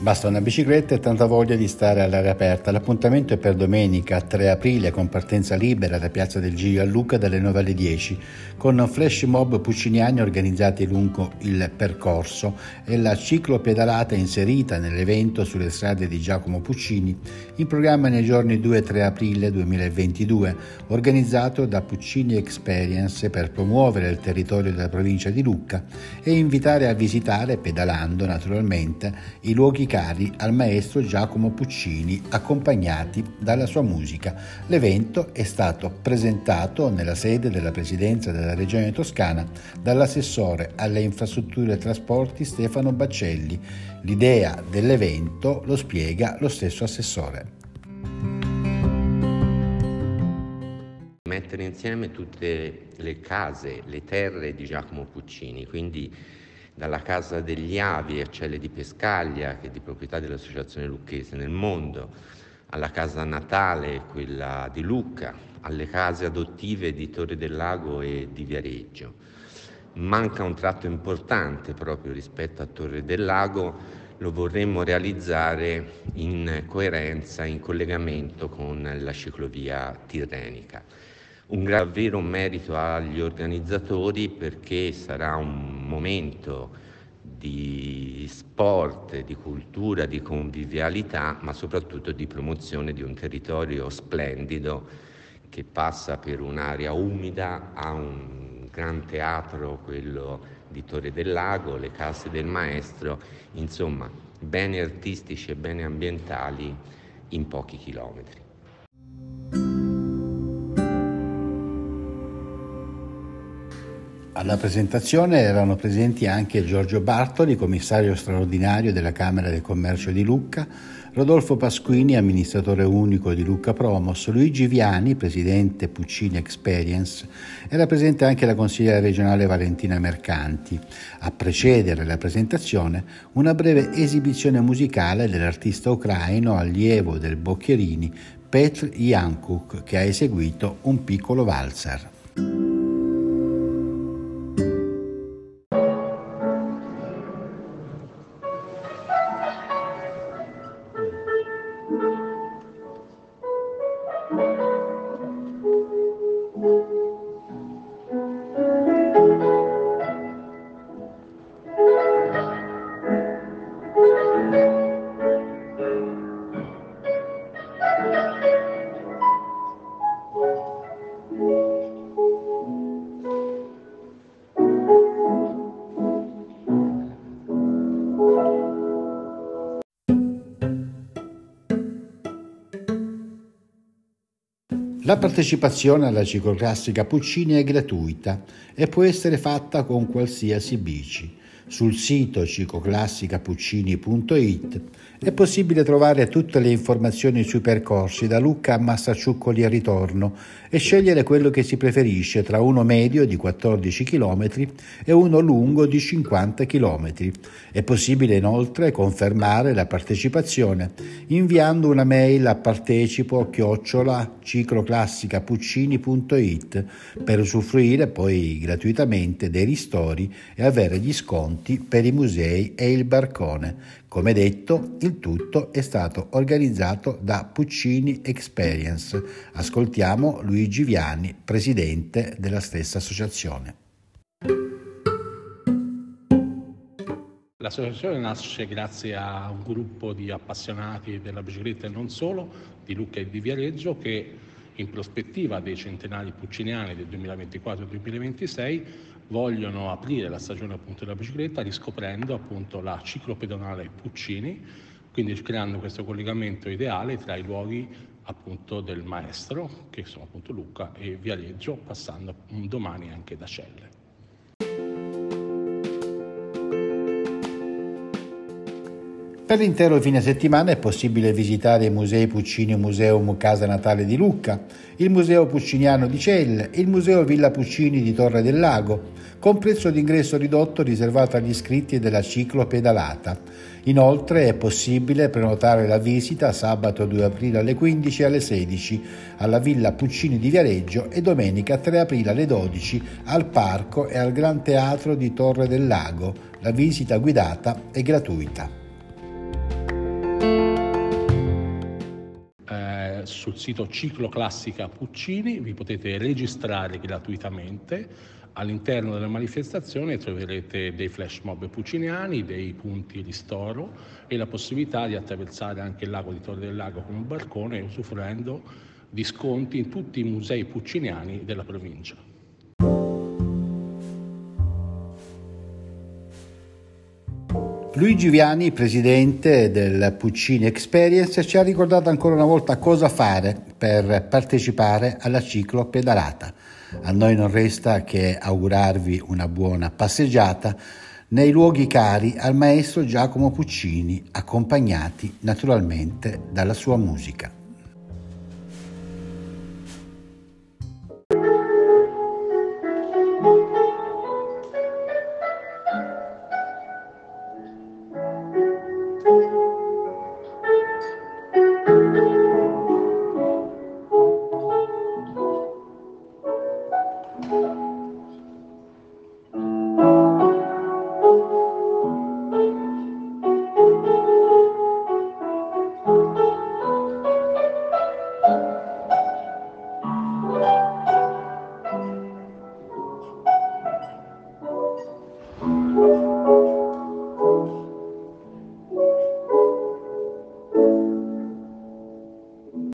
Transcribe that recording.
Basta una bicicletta e tanta voglia di stare all'aria aperta. L'appuntamento è per domenica 3 aprile con partenza libera da Piazza del Giglio a Lucca dalle 9 alle 10 con flash mob pucciniani organizzati lungo il percorso e la ciclopedalata inserita nell'evento sulle strade di Giacomo Puccini in programma nei giorni 2 e 3 aprile 2022 organizzato da Puccini Experience per promuovere il territorio della provincia di Lucca e invitare a visitare pedalando naturalmente i luoghi cari al maestro Giacomo Puccini, accompagnati dalla sua musica. L'evento è stato presentato nella sede della Presidenza della Regione Toscana dall'assessore alle infrastrutture e trasporti Stefano Baccelli. L'idea dell'evento lo spiega lo stesso assessore. mettere insieme tutte le case, le terre di Giacomo Puccini, quindi dalla Casa degli Avi a Celle di Pescaglia, che è di proprietà dell'Associazione Lucchese nel mondo, alla Casa Natale, quella di Lucca, alle case adottive di Torre del Lago e di Viareggio. Manca un tratto importante proprio rispetto a Torre del Lago, lo vorremmo realizzare in coerenza, in collegamento con la ciclovia tirrenica. Un davvero merito agli organizzatori perché sarà un momento di sport, di cultura, di convivialità, ma soprattutto di promozione di un territorio splendido che passa per un'area umida, ha un gran teatro, quello di Torre del Lago, le case del maestro, insomma beni artistici e beni ambientali in pochi chilometri. Alla presentazione erano presenti anche Giorgio Bartoli, commissario straordinario della Camera del Commercio di Lucca, Rodolfo Pasquini, amministratore unico di Lucca Promos, Luigi Viani, presidente Puccini Experience, era presente anche la consigliera regionale Valentina Mercanti. A precedere la presentazione, una breve esibizione musicale dell'artista ucraino allievo del Bocchierini Petr Jankuk, che ha eseguito un piccolo valzer. La partecipazione alla cicloclassica Puccini è gratuita e può essere fatta con qualsiasi bici. Sul sito cicloclassicapuccini.it è possibile trovare tutte le informazioni sui percorsi da Lucca a Massacciuccoli a ritorno e scegliere quello che si preferisce tra uno medio di 14 km e uno lungo di 50 km. È possibile inoltre confermare la partecipazione inviando una mail a partecipo chiocciola cicloclassicapuccini.it per usufruire poi gratuitamente dei ristori e avere gli sconti sconti per i musei e il barcone. Come detto, il tutto è stato organizzato da Puccini Experience. Ascoltiamo Luigi Viani, presidente della stessa associazione. L'associazione nasce grazie a un gruppo di appassionati della bicicletta e non solo, di Lucca e di Viareggio, che in prospettiva dei centenari pucciniani del 2024-2026 vogliono aprire la stagione appunto della bicicletta riscoprendo appunto la ciclopedonale Puccini, quindi creando questo collegamento ideale tra i luoghi appunto del maestro, che sono appunto Lucca e Viareggio, passando domani anche da Celle. Per l'intero fine settimana è possibile visitare i musei Puccini Museum Casa Natale di Lucca, il Museo Pucciniano di Celle, il Museo Villa Puccini di Torre del Lago, con prezzo d'ingresso ridotto riservato agli iscritti della ciclo pedalata. Inoltre è possibile prenotare la visita sabato 2 aprile alle 15 e alle 16 alla Villa Puccini di Viareggio e domenica 3 aprile alle 12 al Parco e al Gran Teatro di Torre del Lago. La visita guidata è gratuita. Sul sito Ciclo Classica Puccini, vi potete registrare gratuitamente. All'interno della manifestazione troverete dei flash mob pucciniani, dei punti ristoro e la possibilità di attraversare anche il lago di Torre del Lago con un barcone usufruendo di sconti in tutti i musei pucciniani della provincia. Luigi Viani, presidente del Puccini Experience, ci ha ricordato ancora una volta cosa fare per partecipare alla ciclo pedalata. A noi non resta che augurarvi una buona passeggiata nei luoghi cari al maestro Giacomo Puccini, accompagnati naturalmente dalla sua musica.